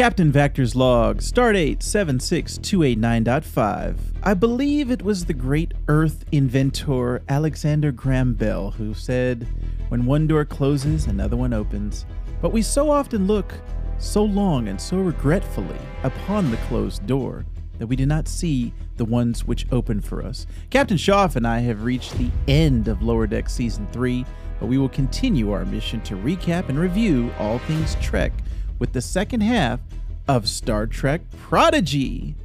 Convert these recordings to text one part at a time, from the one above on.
Captain Vactor's log, stardate 76289.5. I believe it was the great Earth inventor Alexander Graham Bell who said, When one door closes, another one opens. But we so often look so long and so regretfully upon the closed door that we do not see the ones which open for us. Captain Shoff and I have reached the end of Lower Deck Season 3, but we will continue our mission to recap and review all things Trek with the second half of Star Trek Prodigy.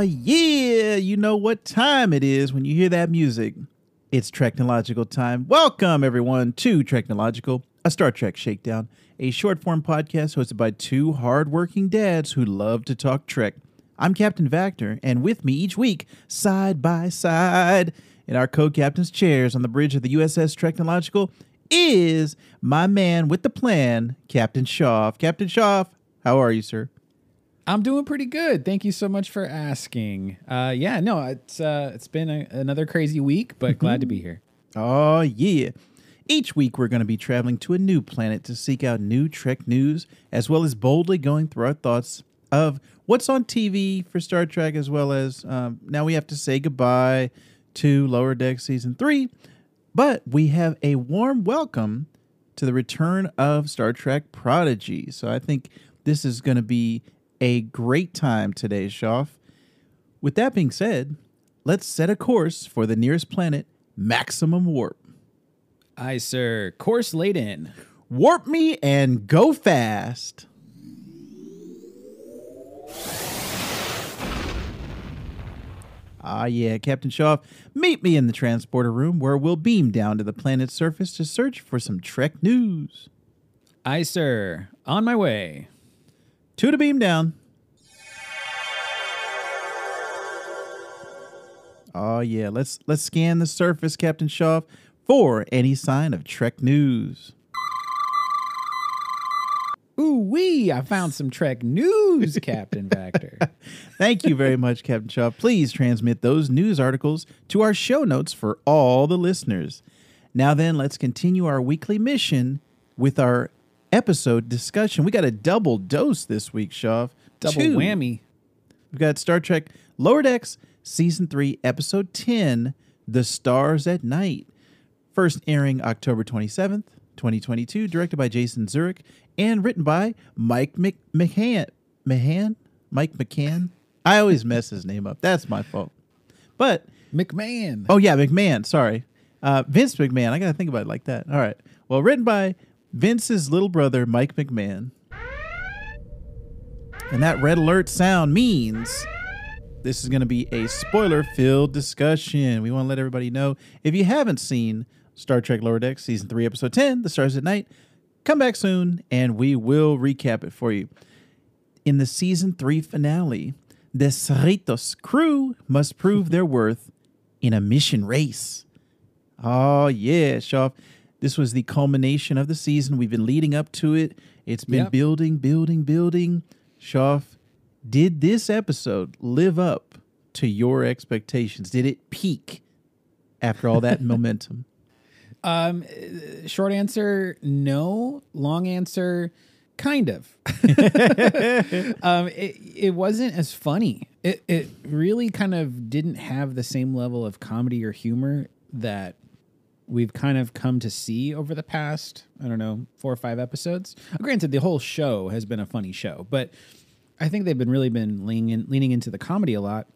Ah, yeah, you know what time it is when you hear that music. It's Treknological time. Welcome, everyone, to Treknological, a Star Trek shakedown, a short form podcast hosted by two hardworking dads who love to talk Trek. I'm Captain Vactor, and with me each week, side by side, in our co captain's chairs on the bridge of the USS Treknological, is my man with the plan, Captain Shoff. Captain Shoff, how are you, sir? I'm doing pretty good. Thank you so much for asking. Uh, yeah, no, it's uh, it's been a, another crazy week, but glad to be here. Oh, yeah. Each week, we're going to be traveling to a new planet to seek out new Trek news, as well as boldly going through our thoughts of what's on TV for Star Trek, as well as um, now we have to say goodbye to Lower Deck Season 3. But we have a warm welcome to the return of Star Trek Prodigy. So I think this is going to be a great time today, Shoff. With that being said, let's set a course for the nearest planet, Maximum Warp. Aye, sir. Course laid in. Warp me and go fast. Ah, yeah, Captain Shoff, meet me in the transporter room where we'll beam down to the planet's surface to search for some Trek news. Aye, sir. On my way. Two to beam down. Oh yeah, let's let's scan the surface, Captain Shoff, for any sign of Trek news. Ooh wee! I found some Trek news, Captain Vactor. Thank you very much, Captain Shaw. Please transmit those news articles to our show notes for all the listeners. Now then, let's continue our weekly mission with our episode discussion. We got a double dose this week, Shaw. Double Two. whammy. We've got Star Trek Lower Decks Season 3, Episode 10, The Stars at Night. First airing October 27th, 2022, directed by Jason Zurek and written by Mike Mc- McCann. Mike McCann? I always mess his name up. That's my fault. But, McMahan. oh yeah, McMahan, sorry. Uh, Vince McMahon. I got to think about it like that. All right. Well, written by Vince's little brother, Mike McMahan. And that red alert sound means this is going to be a spoiler filled discussion. We want to let everybody know if you haven't seen Star Trek Lower Decks Season 3, Episode 10, The Stars at Night, come back soon and we will recap it for you. In the Season 3 finale, the Cerritos crew must prove their worth in a mission race. Oh, yeah, Shaw. This was the culmination of the season. We've been leading up to it. It's been Yep. building, building, building. Shoff, did this episode live up to your expectations? Did it peak after all that momentum? Um, uh, short answer, no. Long answer, kind of. um, it, it wasn't as funny. It it really kind of didn't have the same level of comedy or humor that we've kind of come to see over the past, I don't know, four or five episodes. Uh, granted, the whole show has been a funny show, but I think they've been really been leaning in, leaning into the comedy a lot.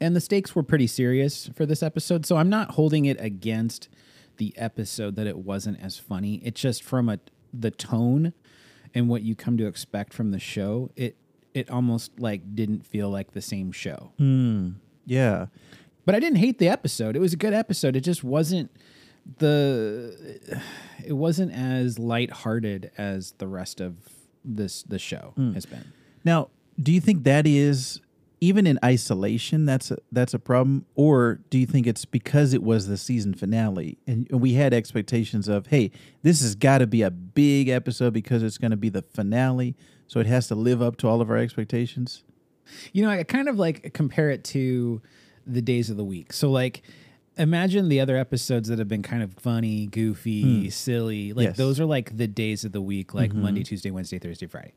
And the stakes were pretty serious for this episode, so I'm not holding it against the episode that it wasn't as funny. It's just from a the tone and what you come to expect from the show, it it almost like didn't feel like the same show. Hmm. Yeah. But I didn't hate the episode. It was a good episode. It just wasn't the it wasn't as lighthearted as the rest of this the show hmm. has been. Now, do you think that is even in isolation that's a, that's a problem or do you think it's because it was the season finale and we had expectations of hey this has got to be a big episode because it's going to be the finale so it has to live up to all of our expectations You know, I kind of like compare it to the days of the week. So like imagine the other episodes that have been kind of funny, goofy, hmm. silly. Like Yes. those are like the days of the week, like mm-hmm. Monday, Tuesday, Wednesday, Thursday, Friday.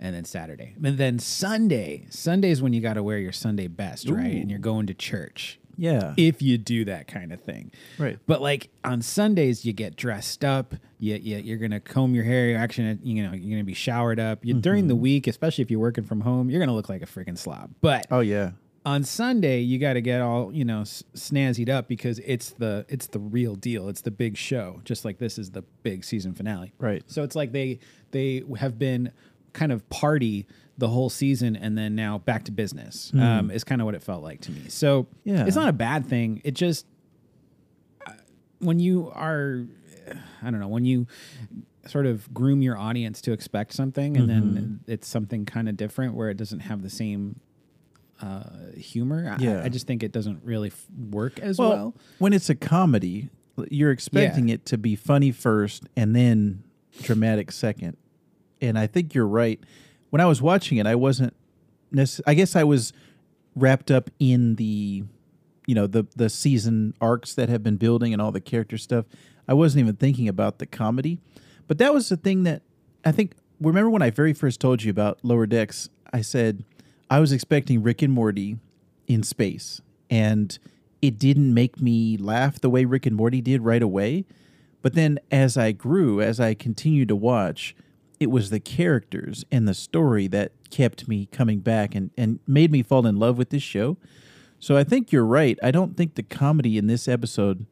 And then Saturday. And then Sunday. Sunday is when you got to wear your Sunday best, right? And you're going to church. yeah If you do that kind of thing. right But like on Sundays, you get dressed up. You, you, you're gonna comb your hair. You're actually, you know, you're gonna be showered up. You, During the mm-hmm. week, especially if you're working from home, you're gonna look like a freaking slob. But oh yeah on Sunday, you got to get all you know s- snazzied up because it's the it's the real deal. It's the big show. Just like this is the big season finale. Right. So it's like they they have been kind of party the whole season and then now back to business. Um, is kind of what it felt like to me. So Yeah. it's not a bad thing. It just uh, when you are I don't know when you sort of groom your audience to expect something and then it's something kind of different where it doesn't have the same uh, humor. I- Yeah. I, just think it doesn't really f- work as well, well. when it's a comedy you're expecting it to be funny first and then dramatic second and i think you're right when i was watching it i wasn't necess- i guess i was wrapped up in the you know the the season arcs that have been building and all the character stuff i wasn't even thinking about the comedy but that was the thing that i think remember when i very first told you about lower decks i said i was expecting rick and morty in space and it didn't make me laugh the way rick and morty did right away but then as i grew as i continued to watch it was the characters and the story that kept me coming back and, and made me fall in love with this show so I think you're right. I don't think the comedy in this episode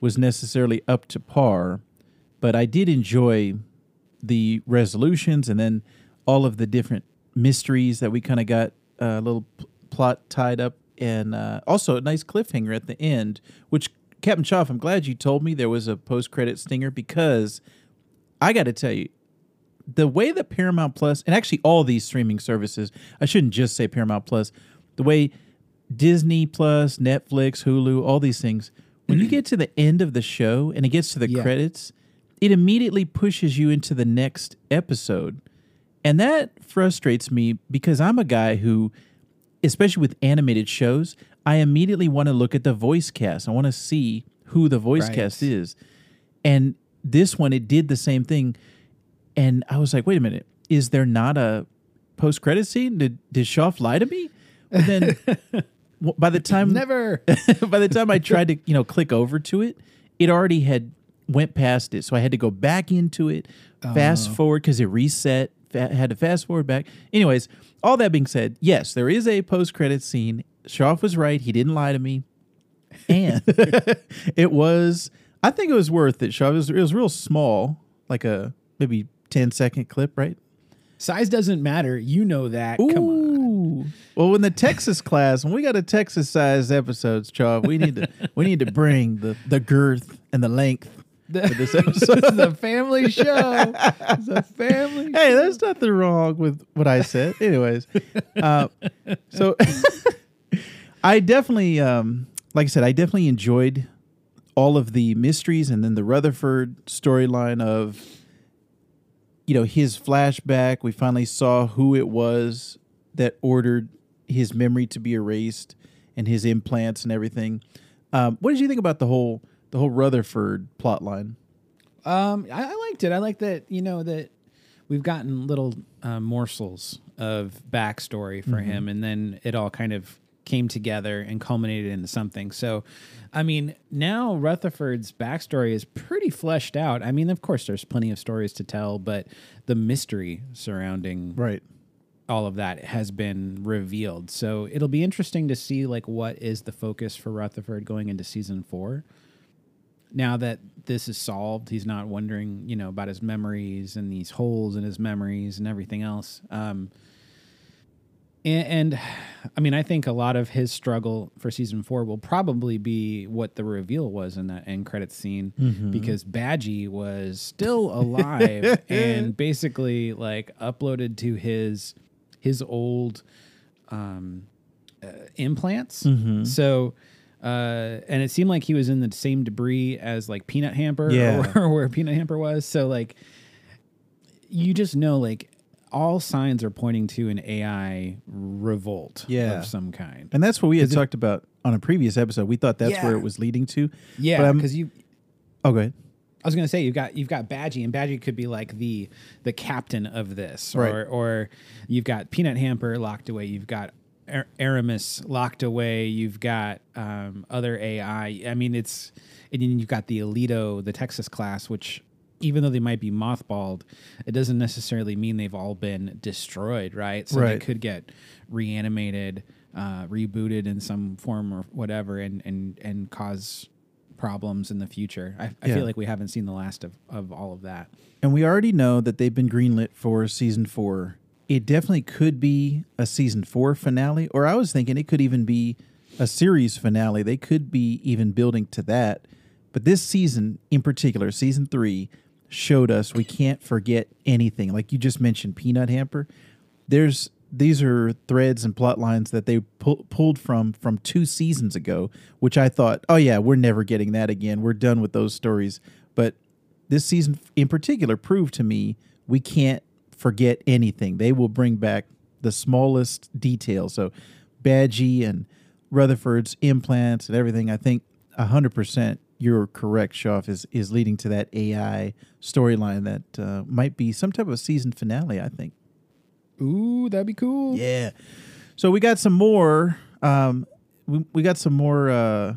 was necessarily up to par, but I did enjoy the resolutions and then all of the different mysteries that we kind of got a little p- plot tied up, and uh, also a nice cliffhanger at the end. Which Captain Shoff, I'm glad you told me there was a post credit stinger because I got to tell you, the way that Paramount Plus and actually all these streaming services, I shouldn't just say Paramount Plus, the way Disney Plus, Netflix, Hulu, all these things, when you get to the end of the show and it gets to the Yeah. credits, it immediately pushes you into the next episode. And that frustrates me because I'm a guy who, especially with animated shows, I immediately want to look at the voice cast. I want to see who the voice Right. cast is. And this one, it did the same thing. And I was like, wait a minute, is there not a post credit scene? Did did Shoff lie to me? But then by the time Never. by the time I tried to, you know, click over to it, it already had went past it. So I had to go back into it, fast oh. forward because it reset. Fa- had to fast forward back. Anyways, all that being said, yes, there is a post credit scene. Shoff was right; he didn't lie to me, and it was. I think it was worth it. Shoff it was, it was real small, like a maybe 10 second clip, right? Size doesn't matter. You know that. Come on. Ooh. Well, when the Texas class, when we got a Texas size episodes, Shoff, we need to we need to bring the the girth and the length this episode. this is a family show. It's a family. hey, there's nothing wrong with what I said. Anyways, uh, so I definitely, um, like I said, I definitely enjoyed all of the mysteries and then the Rutherford storyline of, you know, his flashback. We finally saw who it was that ordered his memory to be erased and his implants and everything. Um, what did you think about the whole the whole Rutherford plot line? Um, I, I liked it. I like that. You know that we've gotten little uh, morsels of backstory for him, and then it all kind of came together and culminated into something. So, I mean, now Rutherford's backstory is pretty fleshed out. I mean, of course, there's plenty of stories to tell, but the mystery surrounding Right. all of that has been revealed. So it'll be interesting to see like what is the focus for Rutherford going into season four. Now that this is solved, he's not wondering, you know, about his memories and these holes in his memories and everything else. Um, and, and I mean, I think a lot of his struggle for season four will probably be what the reveal was in that end credit scene because Badgey was still alive and basically like uploaded to his his old um, uh, implants. Mm-hmm. So, uh, and it seemed like he was in the same debris as like Peanut Hamper, Yeah. or, where Peanut Hamper was. So, like, you just know, like, all signs are pointing to an AI revolt Yeah. of some kind. And that's what we had it- talked about on a previous episode. We thought that's where it was leading to. Yeah, because you Oh, go ahead. I was gonna say you've got you've got Badgey, and Badgey could be like the the captain of this, or Right. or you've got Peanut Hamper locked away, you've got Ar- Agimus locked away, you've got um, other AI. I mean, it's and then you've got the Aledo, the Texas class, which even though they might be mothballed, it doesn't necessarily mean they've all been destroyed, right? So Right. they could get reanimated, uh, rebooted in some form or whatever, and and and cause problems in the future. I, I Yeah. feel like we haven't seen the last of, of all of that. And we already know that they've been greenlit for season four. It definitely could be a season four finale, or I was thinking it could even be a series finale. They could be even building to that. But this season in particular, season three, showed us we can't forget anything. Like you just mentioned, Peanut Hamper. There's these are threads and plot lines that they pu- pulled from from two seasons ago, which I thought, oh yeah, we're never getting that again. We're done with those stories. But this season in particular proved to me we can't forget anything. They will bring back the smallest detail. So Badgey and Rutherford's implants and everything, I think 100% you're correct, Shoff, is, is leading to that AI storyline that uh, might be some type of season finale, I think. Ooh, that'd be cool. Yeah. So we got some more. Um, we, we got some more uh,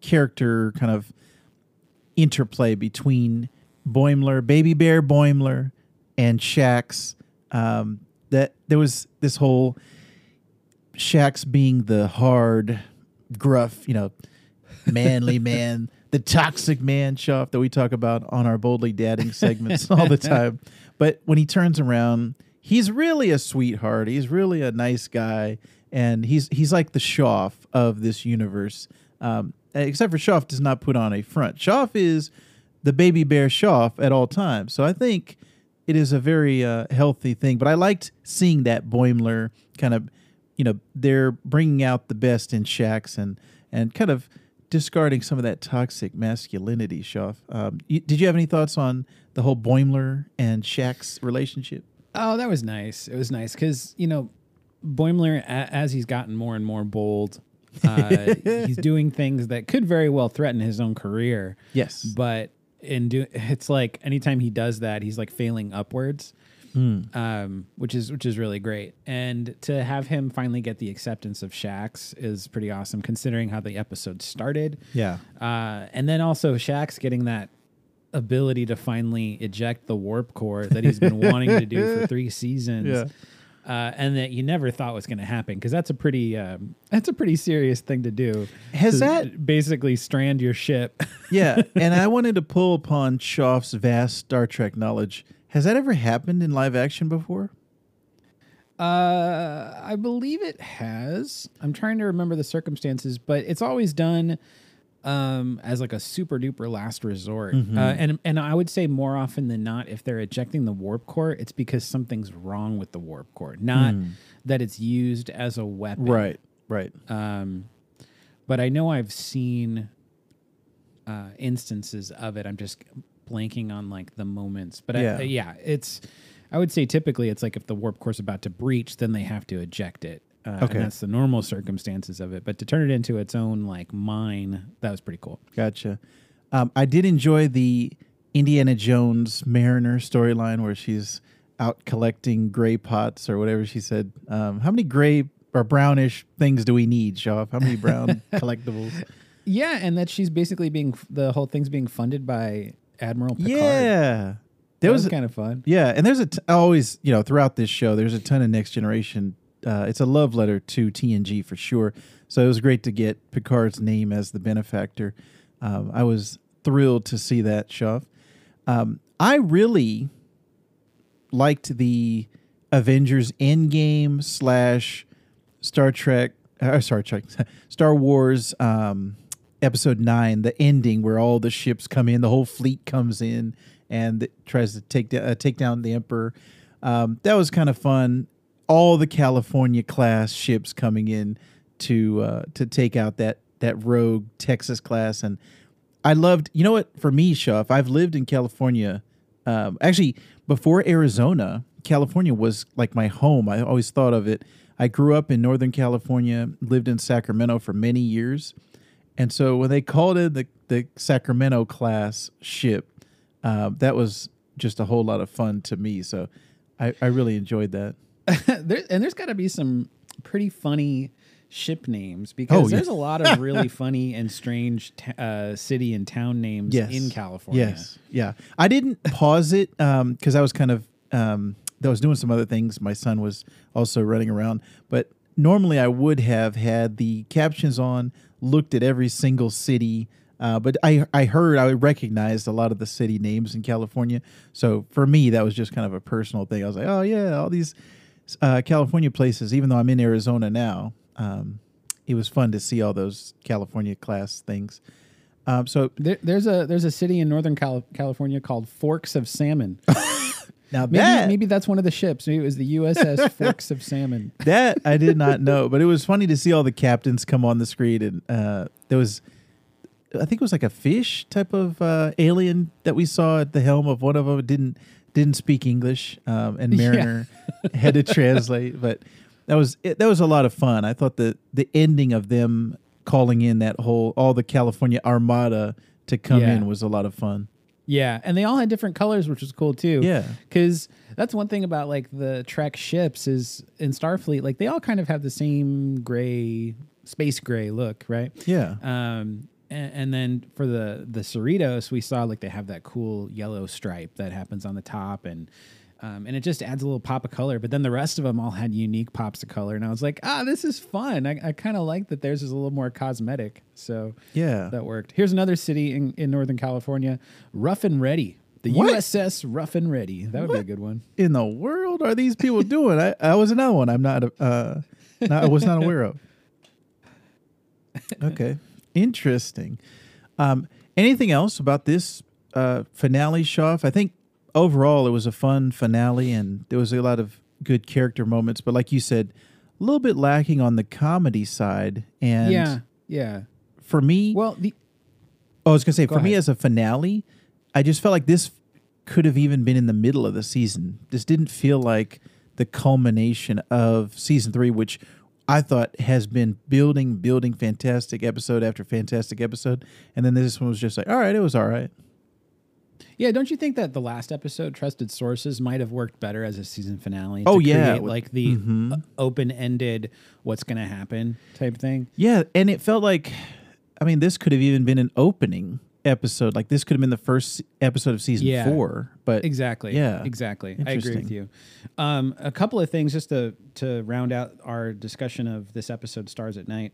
character kind of interplay between Boimler, Baby Bear Boimler, and Shax. Um, that there was this whole Shax being the hard, gruff, you know, manly man, the toxic man, Shoff, that we talk about on our boldly dadding segments all the time. But when he turns around, he's really a sweetheart. He's really a nice guy, and he's he's like the Shoff of this universe. Um, except for Shoff does not put on a front. Shoff is the baby bear Shoff at all times. So I think it is a very uh, healthy thing. But I liked seeing that Boimler kind of, you know, they're bringing out the best in Shax and and kind of discarding some of that toxic masculinity. Shoff, um, you, did you have any thoughts on the whole Boimler and Shax relationship? Oh, that was nice. It was nice because you know, Boimler, a- as he's gotten more and more bold, uh, he's doing things that could very well threaten his own career. Yes. But in do, it's like anytime he does that, he's like failing upwards, um, which is which is really great. And to have him finally get the acceptance of Shax is pretty awesome, considering how the episode started. Yeah. Uh, and then also Shax getting that ability to finally eject the warp core that he's been wanting to do for three seasons. Yeah. Uh, and that you never thought was going to happen because that's a pretty um, that's a pretty serious thing to do. Has to that- basically strand your ship? Yeah, and I wanted to pull upon Shoff's vast Star Trek knowledge. Has that ever happened in live action before? Uh, I believe it has. I'm trying to remember the circumstances, but it's always done um, as like a super duper last resort. Uh, and and I would say more often than not, if they're ejecting the warp core, it's because something's wrong with the warp core, not that it's used as a weapon. Right, right. Um, but I know I've seen uh, instances of it. I'm just blanking on like the moments. But Yeah. I, yeah, it's. I would say typically it's like if the warp core's about to breach, then they have to eject it. Uh, Okay. that's the normal circumstances of it. But to turn it into its own like mine, that was pretty cool. Gotcha. Um, I did enjoy the Indiana Jones Mariner storyline where she's out collecting gray pots or whatever she said. Um, how many gray or brownish things do we need, Shoff? How many brown collectibles? Yeah, and that she's basically being the whole thing's being funded by Admiral Picard. Yeah. that There was, was, kind of fun. yeah, and there's a t- always, you know, throughout this show, there's a ton of next generation. Uh, it's a love letter to TNG for sure. So it was great to get Picard's name as the benefactor. Um, I was thrilled to see that, Shoff. Um, I really liked the Avengers Endgame slash Star Trek, uh, Star Trek, Star Wars um, episode nine, the ending where all the ships come in, the whole fleet comes in and tries to take uh, take down the Emperor. Um, that was kind of fun. All the California class ships coming in to uh, to take out that that rogue Texas class, and I loved. You know what? For me, Shoff, I've lived in California. Um, actually, before Arizona, California was like my home. I always thought of it. I grew up in Northern California, lived in Sacramento for many years, and so when they called in the the Sacramento class ship, uh, that was just a whole lot of fun to me. So I, I really enjoyed that. there, and there's got to be some pretty funny ship names because Oh, yeah. there's a lot of really funny and strange t- uh, city and town names Yes. in California. Yes, yeah. I didn't pause it because I was kind of um, I was doing some other things. My son was also running around, but normally I would have had the captions on, looked at every single city. Uh, but I I heard I recognized a lot of the city names in California. So for me, that was just kind of a personal thing. I was like, oh yeah, all these uh, California places. Even though I'm in Arizona now, um, it was fun to see all those California class things. Um, so There, there's a there's a city in Northern Cal- California called Forks of Salmon. now Maybe that maybe that's one of the ships. Maybe it was the USS Forks of Salmon. that I did not know, but it was funny to see all the captains come on the screen, and uh, there was, I think it was like a fish type of uh, alien that we saw at the helm of one of them. It didn't didn't speak English, um, and Yeah. Mariner had to translate, but that was it, that was a lot of fun. I thought the the ending of them calling in that whole all the California Armada to come Yeah. in was a lot of fun. Yeah, and they all had different colors, which was cool too. Yeah. because that's one thing about like the Trek ships is in Starfleet, like they all kind of have the same gray, space gray look, right? Yeah, Um, and, and then for the the Cerritos, we saw like they have that cool yellow stripe that happens on the top, and um, and it just adds a little pop of color. But then the rest of them all had unique pops of color, and I was like, ah, this is fun. I, I kind of like that theirs is a little more cosmetic, so yeah. that worked. Here's another city in, in Northern California, Rough and Ready. The What? USS Rough and Ready. That would be a good one. in the world are these people doing? I, I was another one. I'm not, uh, not I was not aware of. Okay, interesting. Um, anything else about this uh, finale, Shoff? I think overall it was a fun finale, and there was a lot of good character moments. But like you said, a little bit lacking on the comedy side. And yeah, yeah. for me, Well, the Oh, I was gonna say, Go for me as a finale, I just felt like this could have even been in the middle of the season. This didn't feel like the culmination of season three, which I thought has been building, building fantastic episode after fantastic episode, and then this one was just like, all right, it was all right. yeah, don't you think that the last episode, Trusted Sources, might have worked better as a season finale? Oh, to yeah. like the Mhm. open ended, what's going to happen type thing. Yeah, and it felt like, I mean, this could have even been an opening episode. Like this could have been the first episode of season Yeah. four. But Exactly. Yeah. Exactly. I agree with you. Um, a couple of things just to to round out our discussion of this episode, Stars at Night.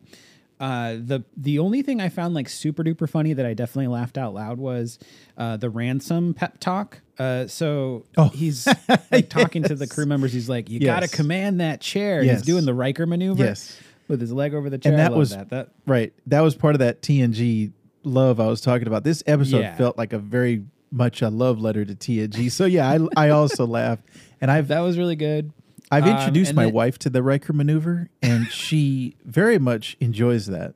Uh, the the only thing I found like super duper funny that I definitely laughed out loud was uh, the ransom pep talk. Uh, so Oh. he's like talking to the crew members. He's like, "You got to command that chair." Yes. He's doing the Riker maneuver. Yes. with his leg over the chair. And I that love was- that. That Right. That was part of that TNG love I was talking about. This episode Yeah. felt like a very much a love letter to TNG. So yeah, I, I also laughed. And I've that was really good. I've Um, introduced and my then- wife to the Riker maneuver and she very much enjoys that.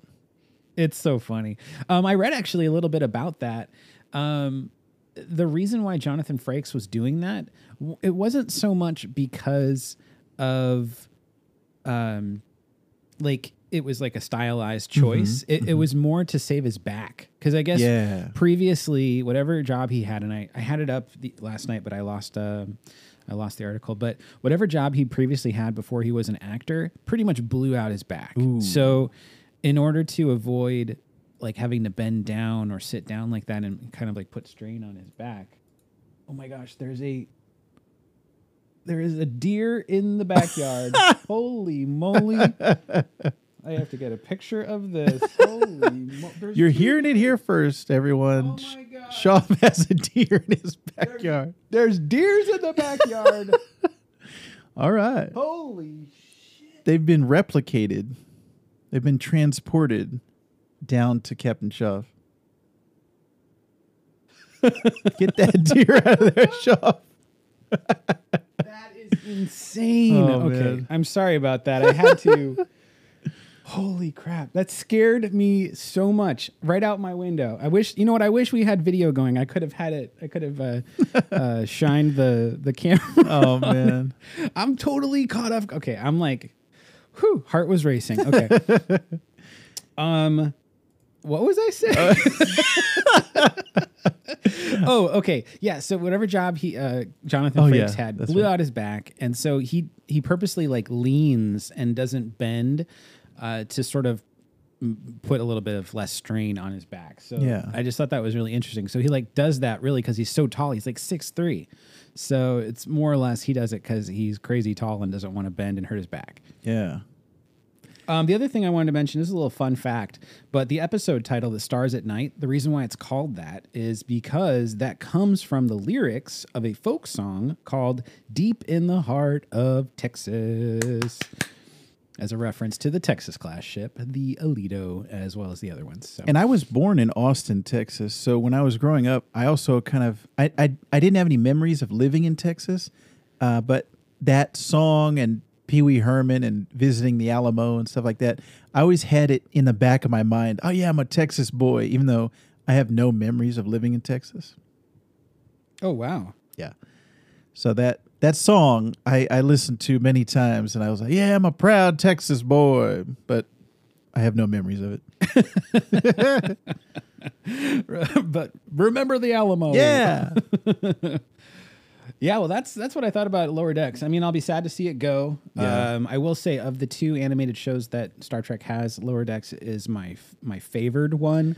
It's so funny. Um, I read actually a little bit about that. Um, the reason why Jonathan Frakes was doing that, it wasn't so much because of, um, like it was like a stylized choice. It, it was more to save his back because I guess Yeah. previously whatever job he had, and I, I had it up the, last night, but I lost uh, I lost the article. But whatever job he previously had before he was an actor, pretty much blew out his back. So, in order to avoid like having to bend down or sit down like that and kind of like put strain on his back, oh my gosh, there's a there is a deer in the backyard. Holy moly! I have to get a picture of this. Holy, mo- there's You're deer- hearing it here first, everyone. Oh my God. Shaw has a deer in his backyard. There's deers in the backyard. All right. Holy shit. They've been replicated. They've been transported down to Captain Shaw. Get that deer out of there, Shaw. That is insane. Oh, okay, man. I'm sorry about that. I had to. Holy crap! That scared me so much. Right out my window. I wish you know what. I wish we had video going. I could have had it. I could have uh, uh, shined the the camera. Oh man. I'm totally caught up. Okay, I'm like, whew, heart was racing. Okay. um, what was I saying? oh, okay. Yeah. So whatever job he, uh, Jonathan Oh, Frakes yeah, had, blew right. out his back, and so he he purposely like leans and doesn't bend, uh, to sort of put a little bit of less strain on his back. So Yeah. I just thought that was really interesting. So he like does that really because he's so tall. He's like six three. So it's more or less he does it because he's crazy tall and doesn't want to bend and hurt his back. Yeah. Um, the other thing I wanted to mention is a little fun fact, but the episode title, "The Stars at Night," the reason why it's called that is because that comes from the lyrics of a folk song called "Deep in the Heart of Texas," as a reference to the Texas class ship, the Aledo, as well as the other ones. So. And I was born in Austin, Texas. So when I was growing up, I also kind of I I, I didn't have any memories of living in Texas, uh, but that song and Pee Wee Herman and visiting the Alamo and stuff like that, I always had it in the back of my mind. Oh yeah, I'm a Texas boy, even though I have no memories of living in Texas. oh wow! Yeah. So that that song I, I listened to many times and I was like, yeah, I'm a proud Texas boy, but I have no memories of it. but remember the Alamo. Yeah. Yeah, well, that's that's what I thought about Lower Decks. I mean, I'll be sad to see it go. Yeah. Um, I will say, of the two animated shows that Star Trek has, Lower Decks is my my favored one.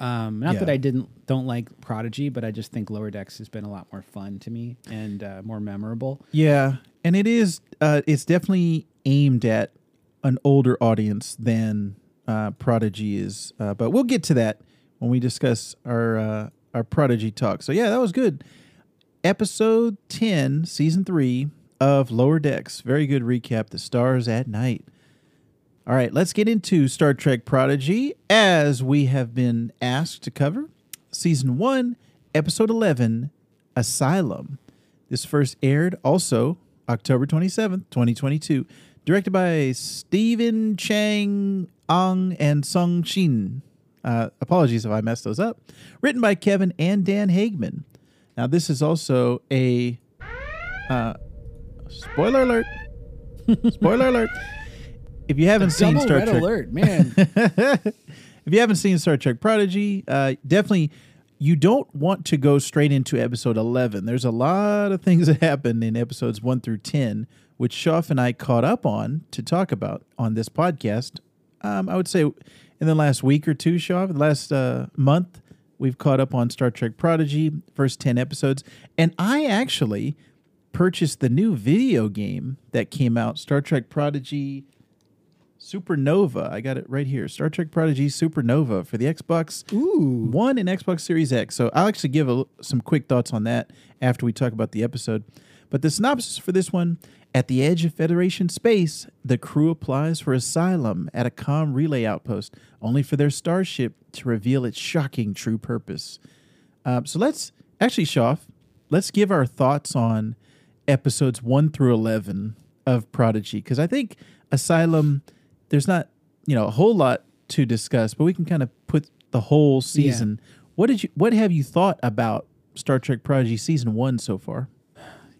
Um, not that I didn't don't like Prodigy, but I just think Lower Decks has been a lot more fun to me and uh, more memorable. Yeah, and it is. Uh, it's definitely aimed at an older audience than uh, Prodigy is, uh, but we'll get to that when we discuss our uh, our Prodigy talk. So yeah, that was good. Episode ten, season three of Lower Decks. Very good recap. The stars at night. All right, let's get into Star Trek Prodigy as we have been asked to cover. Season 1, Episode 11, Asylum. This first aired also October 27th, 2022. Directed by Stephen Chang Ong and Sung Shin. Uh, apologies if I messed those up. Written by Kevin and Dan Hageman. Now, this is also a. Uh, spoiler alert. spoiler alert. If you haven't seen Star red Trek, alert, man. if you haven't seen Star Trek Prodigy, uh, definitely you don't want to go straight into episode 11. There's a lot of things that happen in episodes 1 through 10, which Shoff and I caught up on to talk about on this podcast. Um, I would say in the last week or two, Shoff, the last uh, month, we've caught up on Star Trek Prodigy, first 10 episodes. And I actually purchased the new video game that came out, Star Trek Prodigy Supernova. I got it right here. Star Trek Prodigy Supernova for the Xbox Ooh, One and Xbox Series X. So I'll actually give a, some quick thoughts on that after we talk about the episode. But the synopsis for this one at the edge of Federation space, the crew applies for asylum at a comm relay outpost, only for their starship to reveal its shocking true purpose. Um, so let's actually, Shoff, let's give our thoughts on episodes one through 11 of Prodigy, because I think Asylum, there's not, you know, a whole lot to discuss, but we can kind of put the whole season. What did you, what have you thought about Star Trek Prodigy season one so far?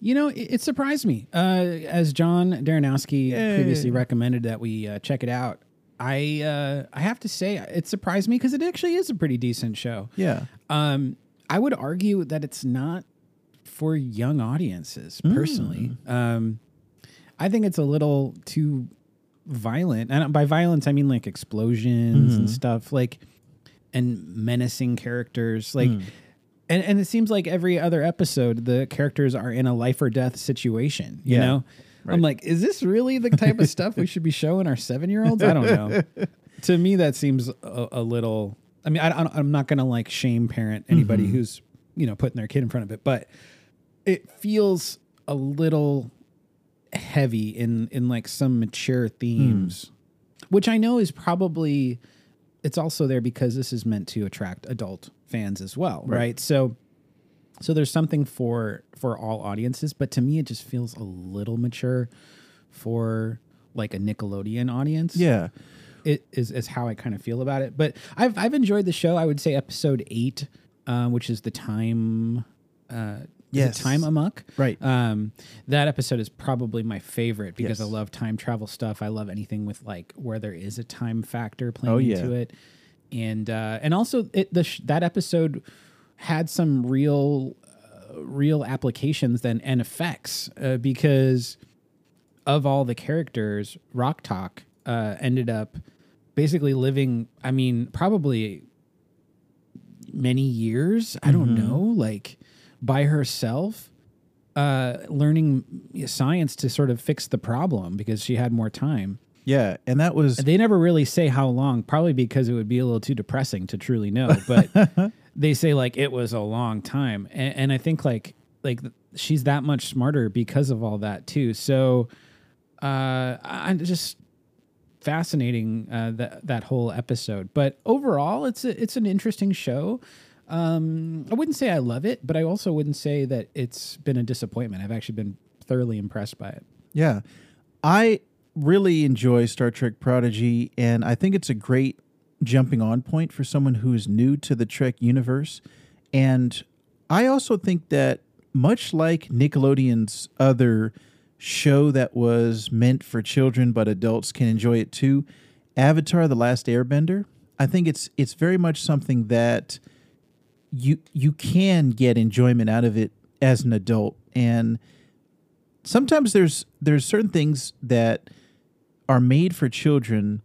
You know, it, it surprised me. Uh, as John Darrenowski Yay. previously recommended that we uh, check it out, I uh, I have to say it surprised me because it actually is a pretty decent show. Yeah. Um, I would argue that it's not for young audiences personally. Um, I think it's a little too violent, and by violence I mean like explosions and mm-hmm. stuff, like and menacing characters, like. Mm. And, and it seems like every other episode, the characters are in a life or death situation. You Yeah, know, I'm like, is this really the type of stuff we should be showing our seven year olds? I don't know. to me, that seems a, a little. I mean, I, I'm not gonna like shame parent anybody mm-hmm. who's you know putting their kid in front of it, but it feels a little heavy in in like some mature themes, which I know is probably it's also there because this is meant to attract adult fans as well, right? So So there's something for for all audiences, but to me it just feels a little mature for like a Nickelodeon audience. Yeah. It is is how I kind of feel about it. But I've I've enjoyed the show. I would say episode 8 uh, which is the time uh Yes. time amok. Right. Um, that episode is probably my favorite because I love time travel stuff. I love anything with like where there is a time factor playing Oh, yeah. into it, and uh, and also it the sh- that episode had some real uh, real applications then and effects uh, because of all the characters, Rok-Tahk uh, ended up basically living. I mean, probably many years. I don't Mm-hmm. know, like by herself, uh, learning science to sort of fix the problem because she had more time. Yeah. And that was They never really say how long, probably because it would be a little too depressing to truly know. But they say like it was a long time, and, and I think like like she's that much smarter because of all that too. So uh, I'm just fascinating uh, that that whole episode. But overall, it's a, it's an interesting show. Um, I wouldn't say I love it, but I also wouldn't say that it's been a disappointment. I've actually been thoroughly impressed by it. Yeah. I really enjoy Star Trek Prodigy, and I think it's a great jumping on point for someone who's new to the Trek universe. And I also think that, much like Nickelodeon's other show that was meant for children but adults can enjoy it too, Avatar: The Last Airbender, I think it's it's very much something that you you can get enjoyment out of it as an adult. And sometimes there's there's certain things that are made for children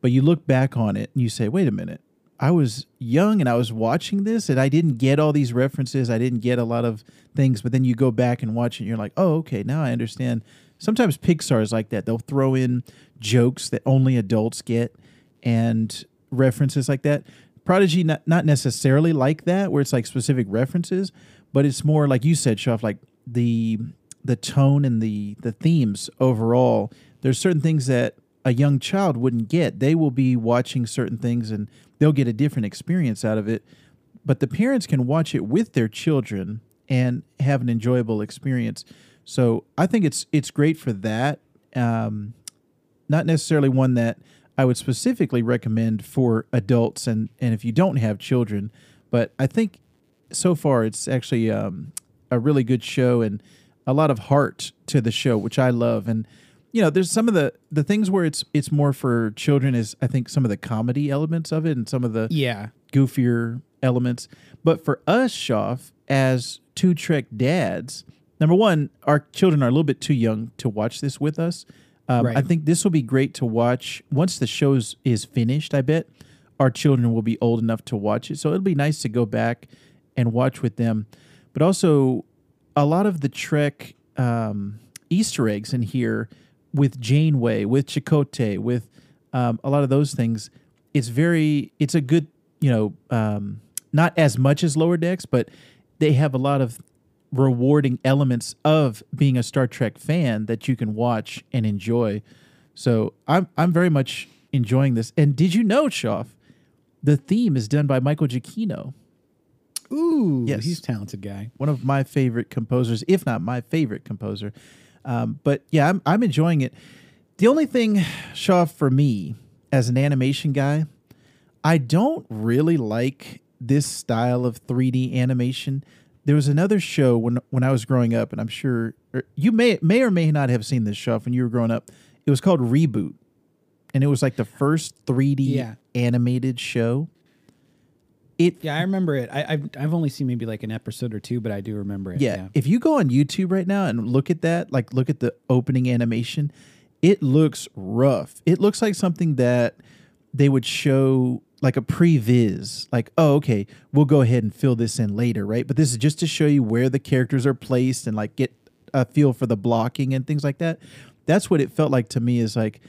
but you look back on it and you say wait a minute. I was young and i was watching this and i didn't get all these references. I didn't get a lot of things. But then you go back and watch it and you're like oh okay. Now i understand. Sometimes pixar is like that. They'll throw in jokes that only adults get and references like that prodigy not, not necessarily like that where it's like specific references but it's more like you said Shoff, like the the tone and the the themes overall. There's certain things that a young child wouldn't get. They will be watching certain things and they'll get a different experience out of it but the parents can watch it with their children and have an enjoyable experience. So i think it's it's great for that. Um, not necessarily one that I would specifically recommend for adults and and if you don't have children, but I think so far it's actually um, a really good show and a lot of heart to the show, which I love. And you know, there's some of the the things where it's it's more for children is I think some of the comedy elements of it and some of the Yeah, goofier elements. But for us, Shoff, as two Trek dads, number one, our children are a little bit too young to watch this with us. Um, Right. I think this will be great to watch once the show is finished. I bet our children will be old enough to watch it, so it'll be nice to go back and watch with them. But also, a lot of the Trek um, Easter eggs in here with Janeway, with Chakotay, with um, a lot of those things. It's very, it's a good, you know, um, not as much as Lower Decks, but they have a lot of rewarding elements of being a Star Trek fan that you can watch and enjoy. So I'm I'm very much enjoying this. And did you know, Shoff, the theme is done by Michael Giacchino, ooh, Yes. he's a talented guy. one of my favorite composers, if not my favorite composer. Um, but yeah, I'm I'm enjoying it. The only thing, Shoff, for me as an animation guy, I don't really like this style of 3D animation. There was another show when when I was growing up, and I'm sure or you may may or may not have seen this show when you were growing up. It was called Reboot, and it was like the first 3D Yeah. animated show. It Yeah, I remember it. I, I've I've only seen maybe like an episode or two, but I do remember it. Yeah. If you go on YouTube right now and look at that, like look at the opening animation, it looks rough. It looks like something that they would show like a previs, like, oh, okay, we'll go ahead and fill this in later, right? But this is just to show you where the characters are placed and like get a feel for the blocking and things like that. That's what it felt like to me is like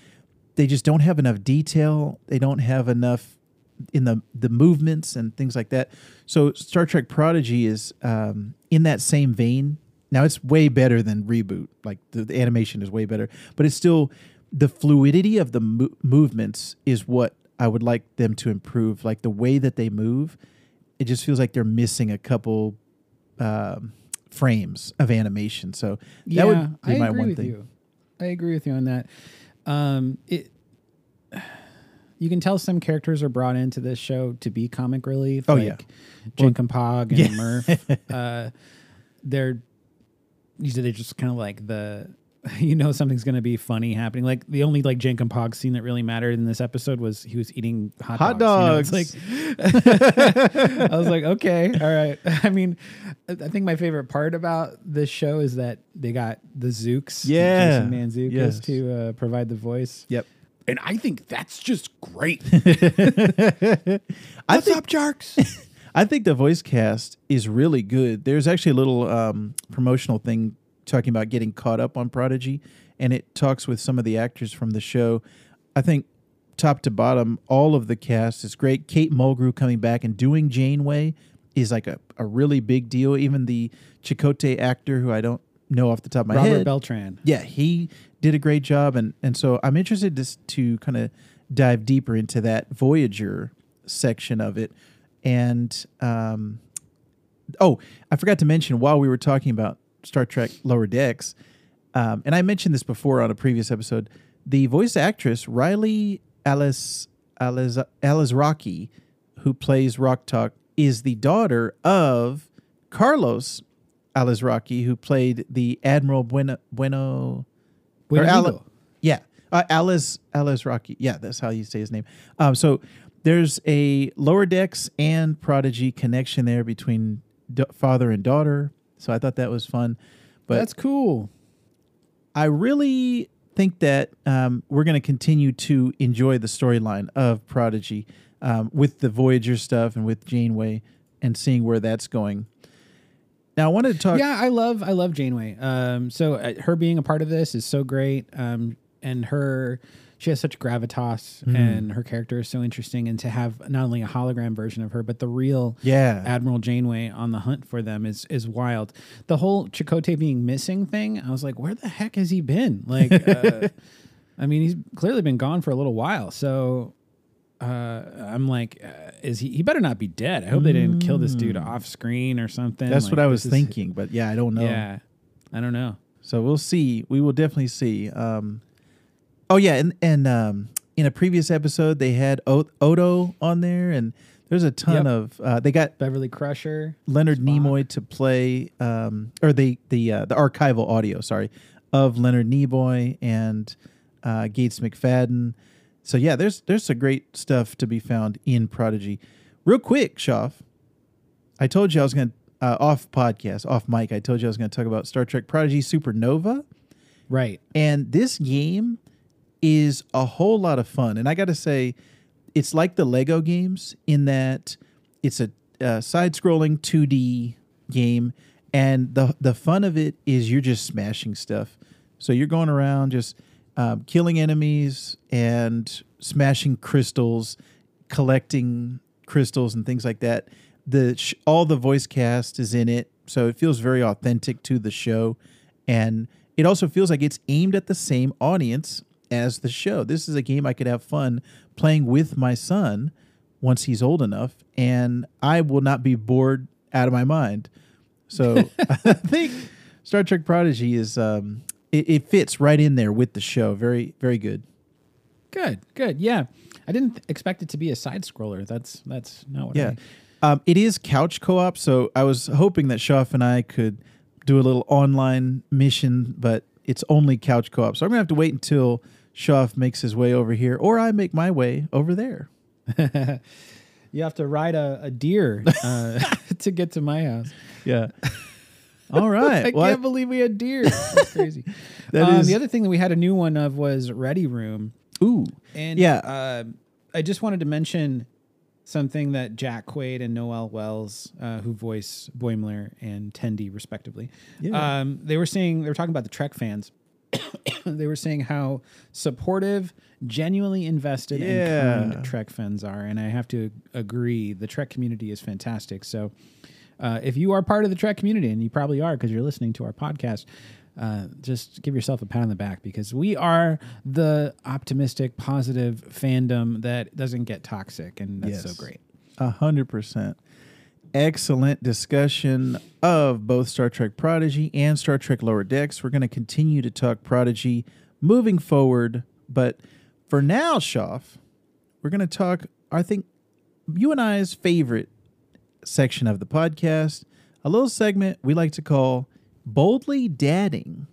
they just don't have enough detail. They don't have enough in the the movements and things like that. So Star Trek Prodigy is um, in that same vein. Now it's way better than reboot. Like the, the animation is way better, but it's still the fluidity of the mo- movements is what I would like them to improve. Like the way that they move, it just feels like they're missing a couple um, frames of animation. So that yeah, would be I my agree one with thing. you. I agree with you on that. Um, it. You can tell some characters are brought into this show to be comic relief. Oh, like yeah. Jankom Pog and Yeah. Murf. uh, they're usually they're just kind of like the you know something's going to be funny happening. Like the only like Jankom Pog scene that really mattered in this episode was he was eating hot, Hot dogs. dogs. You know, like I was like, okay, all right. I mean, I think my favorite part about this show is that they got the Zooks, Yeah. Jason Mantzoukas, Yes. to uh, provide the voice. Yep. And I think that's just great. I What's think, up, Jarks? I think the voice cast is really good. There's actually a little um, promotional thing talking about getting caught up on Prodigy, and it talks with some of the actors from the show. I think top to bottom, all of the cast is great. Kate Mulgrew coming back and doing Janeway is like a, a really big deal. Even the Chakotay actor, who I don't know off the top of my Robert head, Robert Beltran. yeah, he did a great job, and and so I'm interested to to kind of dive deeper into that Voyager section of it, and um, oh, I forgot to mention while we were talking about Star Trek Lower Decks, um, and I mentioned this before on a previous episode, the voice actress Riley Alice Alice Alazraqui, who plays Rok-Tahk, is the daughter of Carlos Alazraqui, who played the Admiral Bueno Bueno or Ale- Dias. yeah, uh, Alice Alazraqui. Yeah, that's how you say his name. Um, so there's a lower decks and prodigy connection there between d- father and daughter. So I thought that was fun, but That's cool. I really think that um, we're going to continue to enjoy the storyline of Prodigy um, with the Voyager stuff and with Janeway and seeing where that's going. Now I wanted to talk. yeah, I love I love Janeway. Um, so uh, her being a part of this is so great. Um, and her she has such gravitas, Mm-hmm. and her character is so interesting. And to have not only a hologram version of her, but the real Yeah. Admiral Janeway on the hunt for them is is wild. The whole Chakotay being missing thing, I was like, where the heck has he been? Like, uh, I mean, he's clearly been gone for a little while. So uh, I'm like, uh, is he? He better not be dead. I hope they didn't kill this dude off screen or something. Mm. That's Like, what I was this is- thinking, but yeah, I don't know. Yeah, I don't know. So we'll see. We will definitely see. Um, oh yeah, and and um, in a previous episode they had o- Odo on there, and there's a ton Yep. of. Uh, they got Beverly Crusher. Leonard Spock. Nimoy to play, um, or the the uh, the archival audio, sorry, of Leonard Nimoy and uh, Gates McFadden. So yeah, there's there's some great stuff to be found in Prodigy. Real quick, Shoff, I told you I was going to uh, off podcast, off mic. I told you I was going to talk about Star Trek Prodigy Supernova. Right. And this game is a whole lot of fun. And I got to say, it's like the Lego games in that it's a, side-scrolling 2D game, and the the fun of it is you're just smashing stuff. So you're going around just um, killing enemies and smashing crystals, collecting crystals and things like that. The sh- all the voice cast is in it, so it feels very authentic to the show, and it also feels like it's aimed at the same audience as the show. This is a game I could have fun playing with my son once he's old enough, and I will not be bored out of my mind. So I think Star Trek Prodigy is um, it, it fits right in there with the show. Very very good. Good. Good. Yeah. I didn't expect it to be a side scroller. That's that's not what. Yeah. I, Um, it is couch co-op, so I was hoping that Shoff and I could do a little online mission, but it's only couch co-op. So I'm gonna have to wait until Shoff makes his way over here, or I make my way over there. you have to ride a, a deer uh, to get to my house. Yeah. All right. I Well, can't believe we had deer. That's crazy. That um, is- the other thing that we had a new one of was Ready Room. ooh. And Yeah. uh, I just wanted to mention something that Jack Quaid and Noel Wells, uh, who voice Boimler and Tendi respectively, Yeah. um, they were saying they were talking about the Trek fans. they were saying how supportive, genuinely invested, Yeah. and kind Trek fans are, and I have to agree. The Trek community is fantastic. So. Uh, if you are part of the Trek community, and you probably are because you're listening to our podcast, uh, just give yourself a pat on the back because we are the optimistic, positive fandom that doesn't get toxic, and that's so great. A hundred percent. Excellent discussion of both Star Trek Prodigy and Star Trek Lower Decks. We're going to continue to talk Prodigy moving forward, but for now, Shoff, we're going to talk, I think, you and I's favorite section of the podcast, a little segment we like to call Boldly Dadding.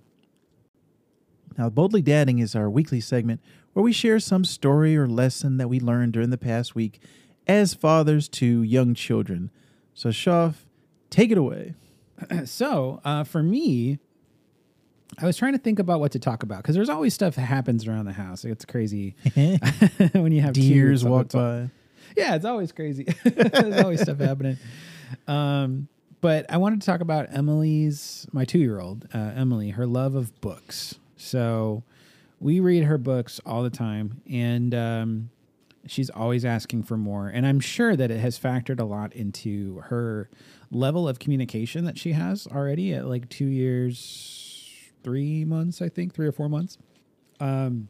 Now, Boldly Dadding is our weekly segment where we share some story or lesson that we learned during the past week as fathers to young children. So, Shoff, take it away. so uh, for me, I was trying to think about what to talk about because there's always stuff that happens around the house. It's crazy when you have Deers walk by. Yeah, it's always crazy. there's always stuff happening. Um, but I wanted to talk about Emily's, my two year old, uh, Emily, her love of books. So we read her books all the time, and um, she's always asking for more. And I'm sure that it has factored a lot into her level of communication that she has already at like two years, three months, I think, three or four months. Um,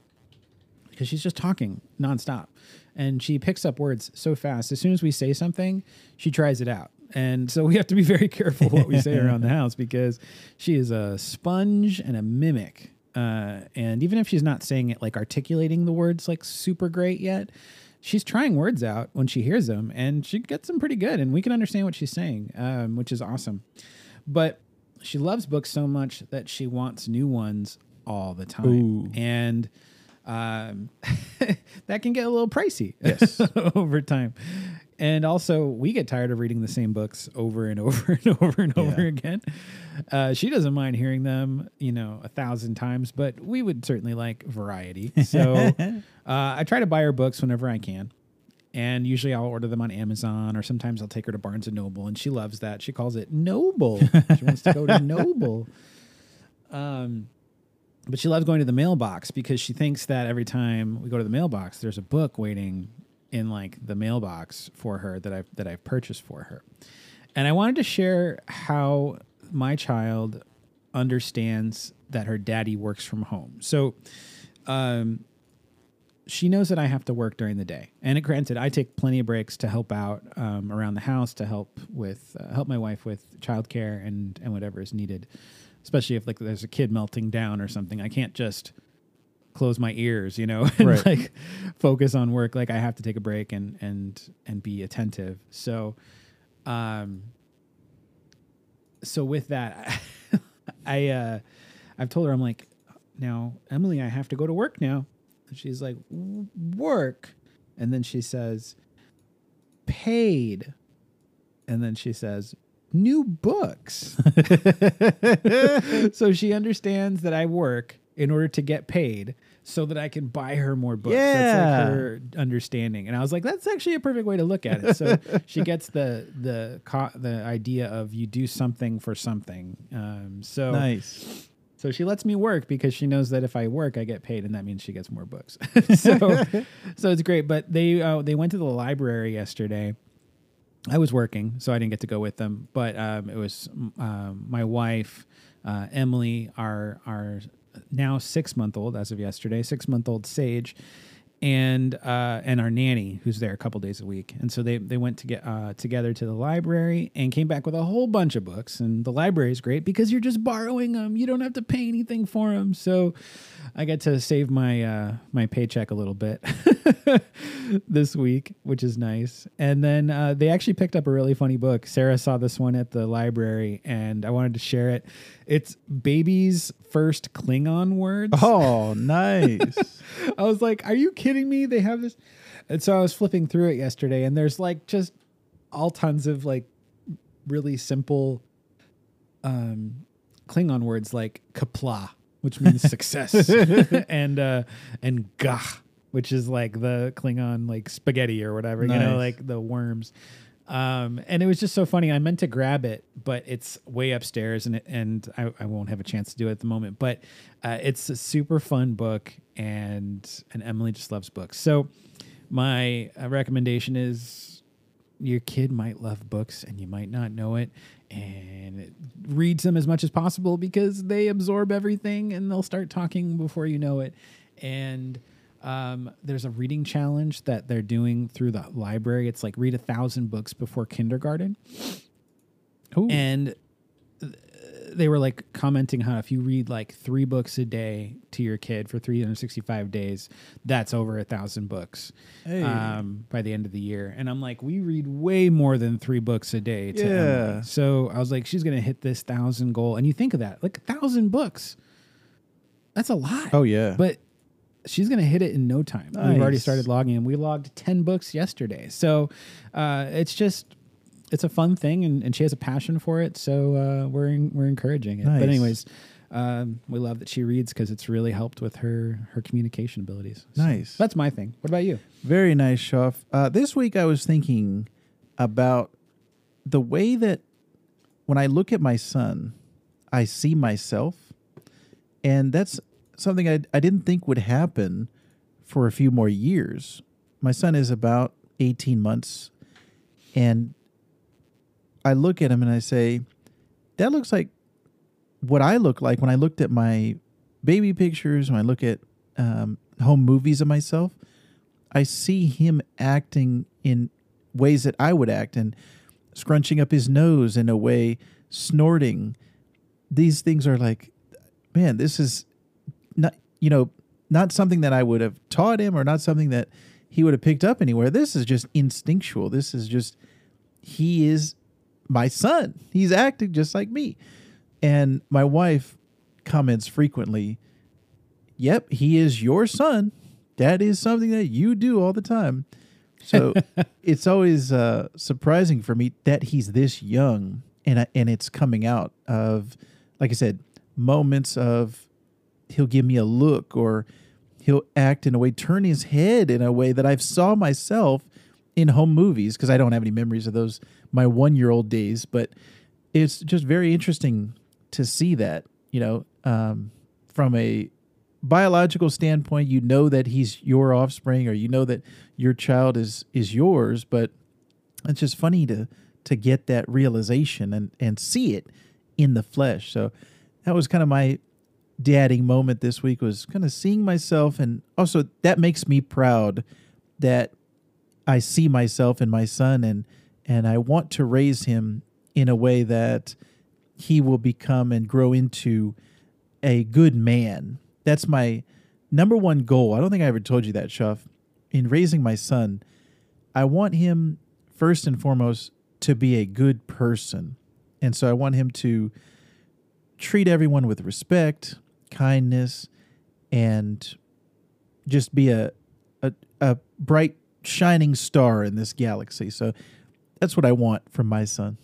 because she's just talking nonstop and she picks up words so fast. As soon as we say something, she tries it out. And so we have to be very careful what we say around the house because she is a sponge and a mimic. Uh, and even if she's not saying it like articulating the words like super great yet, she's trying words out when she hears them and she gets them pretty good and we can understand what she's saying, um, which is awesome. But she loves books so much that she wants new ones all the time. Ooh. And um, that can get a little pricey Yes. over time. And also, we get tired of reading the same books over and over and over and over Yeah. again. Uh, she doesn't mind hearing them, you know, a thousand times, but we would certainly like variety. So uh, I try to buy her books whenever I can. And usually I'll order them on Amazon or sometimes I'll take her to Barnes and Noble and she loves that. She calls it Noble. she wants to go to Noble. Um, but she loves going to the mailbox because she thinks that every time we go to the mailbox, there's a book waiting in like the mailbox for her that I've that I've purchased for her. And I wanted to share how my child understands that her daddy works from home. So um she knows that I have to work during the day. And granted, I take plenty of breaks to help out um, around the house to help with uh, help my wife with childcare and and whatever is needed. Especially if like there's a kid melting down or something, I can't just close my ears, you know, and Right. like focus on work. Like I have to take a break and and and be attentive. So, um, so with that, I uh, I've told her I'm like, now Emily, I have to go to work now. And she's like, work, and then she says, paid, and then she says, new books. so she understands that I work in order to get paid so that I can buy her more books. That's Yeah. like her understanding. And I was like, that's actually a perfect way to look at it. So she gets the the co- the idea of you do something for something. Um, so Nice. so she lets me work because she knows that if I work, I get paid, and that means she gets more books. so, so it's great. But they uh, they went to the library yesterday. I was working, so I didn't get to go with them. But um, it was um, my wife, uh, Emily, our our now six month old as of yesterday, six month old Sage, and uh, and our nanny who's there a couple days a week. And so they they went to get uh, together to the library and came back with a whole bunch of books. And the library is great because you're just borrowing them. You don't have to pay anything for them. So I get to save my uh, my paycheck a little bit this week, which is nice. And then uh, they actually picked up a really funny book. Sarah saw this one at the library, and I wanted to share it. It's baby's first Klingon words. Oh, nice. I was like, "Are you kidding me? They have this." And so I was flipping through it yesterday, and there's like just all tons of like really simple um Klingon words like Qapla', which means success, and uh and gagh, which is like the Klingon like spaghetti or whatever, you know, like the worms. Um, and it was just so funny. I meant to grab it, but it's way upstairs, and it, and I, I won't have a chance to do it at the moment. But uh, it's a super fun book, and and Emily just loves books. So my uh, recommendation is your kid might love books, and you might not know it, and reads them as much as possible because they absorb everything, and they'll start talking before you know it, and Um, there's a reading challenge that they're doing through the library. It's like read a thousand books before kindergarten. Ooh. And th- they were like commenting how if you read like three books a day to your kid for 365 days, that's over a thousand books Hey. um, by the end of the year. And I'm like, we read way more than three books a day. To Yeah. Emily. So I was like, she's going to hit this thousand goal. And you think of that, like a thousand books. That's a lot. oh yeah. But she's going to hit it in no time. We've already started logging and we logged 10 books yesterday. So uh, it's just, it's a fun thing and, and she has a passion for it. So uh, we're, en- we're encouraging it. Nice. But anyways, um, we love that she reads because it's really helped with her, her communication abilities. So Nice. that's my thing. What about you? Very nice, Shoff. Uh, this week I was thinking about the way that when I look at my son, I see myself. And that's something I, I didn't think would happen for a few more years. My son is about 18 months. And I look at him and I say, that looks like what I look like when I looked at my baby pictures, when I look at um, home movies of myself. I see him acting in ways that I would act and scrunching up his nose in a way, snorting. These things are like, man, this is you know, not something that I would have taught him or not something that he would have picked up anywhere. This is just instinctual. This is just, he is my son. He's acting just like me. And my wife comments frequently, yep, he is your son. That is something that you do all the time. So it's always uh, surprising for me that he's this young and and it's coming out of, like I said, moments of he'll give me a look or he'll act in a way, turn his head in a way that I've saw myself in home movies because I don't have any memories of those my one year old days, but it's just very interesting to see that you know um, from a biological standpoint you know that he's your offspring or you know that your child is is yours but it's just funny to to get that realization and and see it in the flesh. So that was kind of my dadding moment this week was kind of seeing myself and also that makes me proud that I see myself in my son and and I want to raise him in a way that he will become and grow into a good man. That's my number one goal. I don't think I ever told you that, Shoff. In raising my son, I want him first and foremost to be a good person. And so I want him to treat everyone with respect, kindness, and just be a a, a bright shining star in this galaxy. So that's what I want from my son.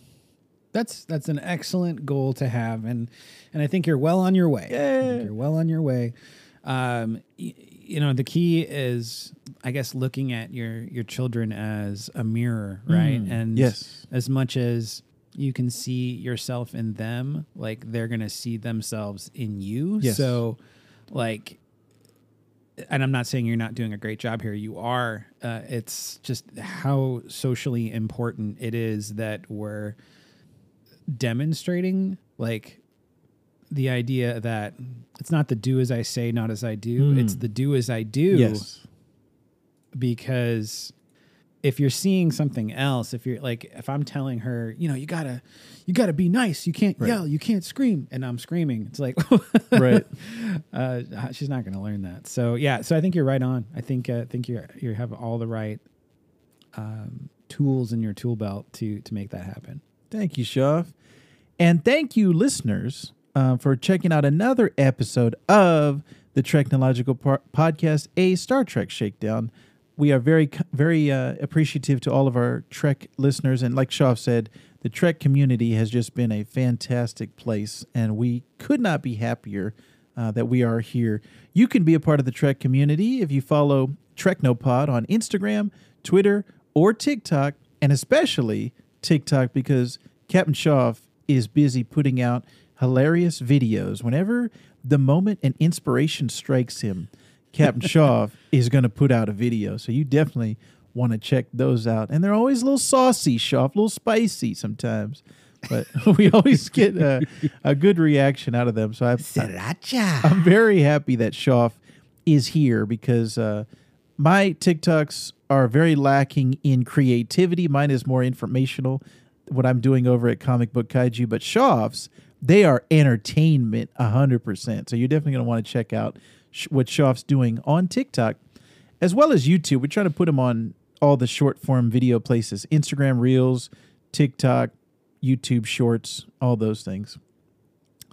That's that's an excellent goal to have, and and I think you're well on your way. Yeah. you're well on your way. Um, y- you know, the key is, I guess, looking at your your children as a mirror, right? Mm, and yes. as much as you can see yourself in them, like they're gonna see themselves in you. Yes. So, like, and I'm not saying you're not doing a great job here. You are. Uh, it's just how socially important it is that we're demonstrating like the idea that it's not the do as I say, not as I do. Mm. It's the do as I do Yes. because if you're seeing something else, if you're like, if I'm telling her, you know, you gotta, you gotta be nice. You can't Right. yell. You can't scream. And I'm screaming. It's like, Right. uh, she's not to learn that. So yeah. So I think you're right on. I think, uh, I think you you have all the right um, tools in your tool belt to to make that happen. Thank you, Shoff. And thank you, listeners, uh, for checking out another episode of the Treknological Podcast, a Star Trek Shakedown. We are very, very uh, appreciative to all of our Trek listeners. And like Shoff said, the Trek community has just been a fantastic place, and we could not be happier uh, that we are here. You can be a part of the Trek community if you follow TrekNoPod on Instagram, Twitter, or TikTok, and especially TikTok because Captain Shoff is busy putting out hilarious videos. Whenever the moment and inspiration strikes him, Captain Shoff is going to put out a video. So you definitely want to check those out. And they're always a little saucy, Shoff, a little spicy sometimes. But we always get a, a good reaction out of them. So I, Sriracha. I'm very happy that Shoff is here because uh, my TikToks are very lacking in creativity. Mine is more informational. What I'm doing over at Comic Book Kaiju, but Shoff's they are entertainment hundred percent. So you're definitely going to want to check out what Shoff's doing on TikTok as well as YouTube. We're trying to put them on all the short form video places: Instagram Reels, TikTok, YouTube Shorts, all those things.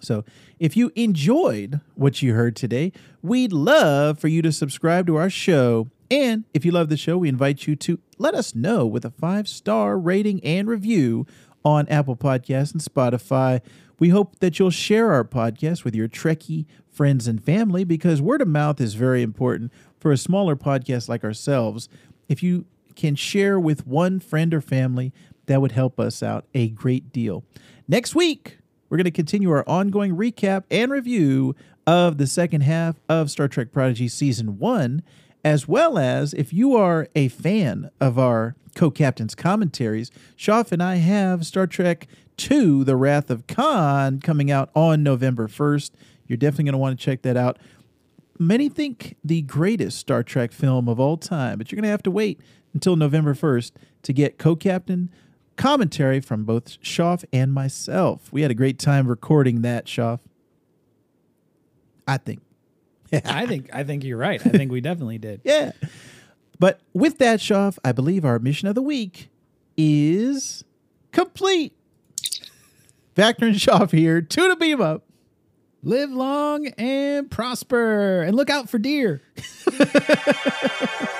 So, if you enjoyed what you heard today, we'd love for you to subscribe to our show. And if you love the show, we invite you to let us know with a five star rating and review on Apple Podcasts and Spotify. We hope that you'll share our podcast with your Trekkie friends and family because word of mouth is very important for a smaller podcast like ourselves. If you can share with one friend or family, that would help us out a great deal. Next week, we're going to continue our ongoing recap and review of the second half of Star Trek Prodigy Season 1, as well as if you are a fan of our co captain's commentaries, Shoff and I have Star Trek 2 The Wrath of Khan coming out on November 1st. You're definitely going to want to check that out. Many think the greatest Star Trek film of all time, but you're going to have to wait until November 1st to get co captain commentary from both Shoff and myself. We had a great time recording that, Shoff. I think. I think I think you're right. I think we definitely did. Yeah. But with that, Shoff, I believe our mission of the week is complete. Vactor and Shoff here. Tuna beam up. Live long and prosper, and look out for deer.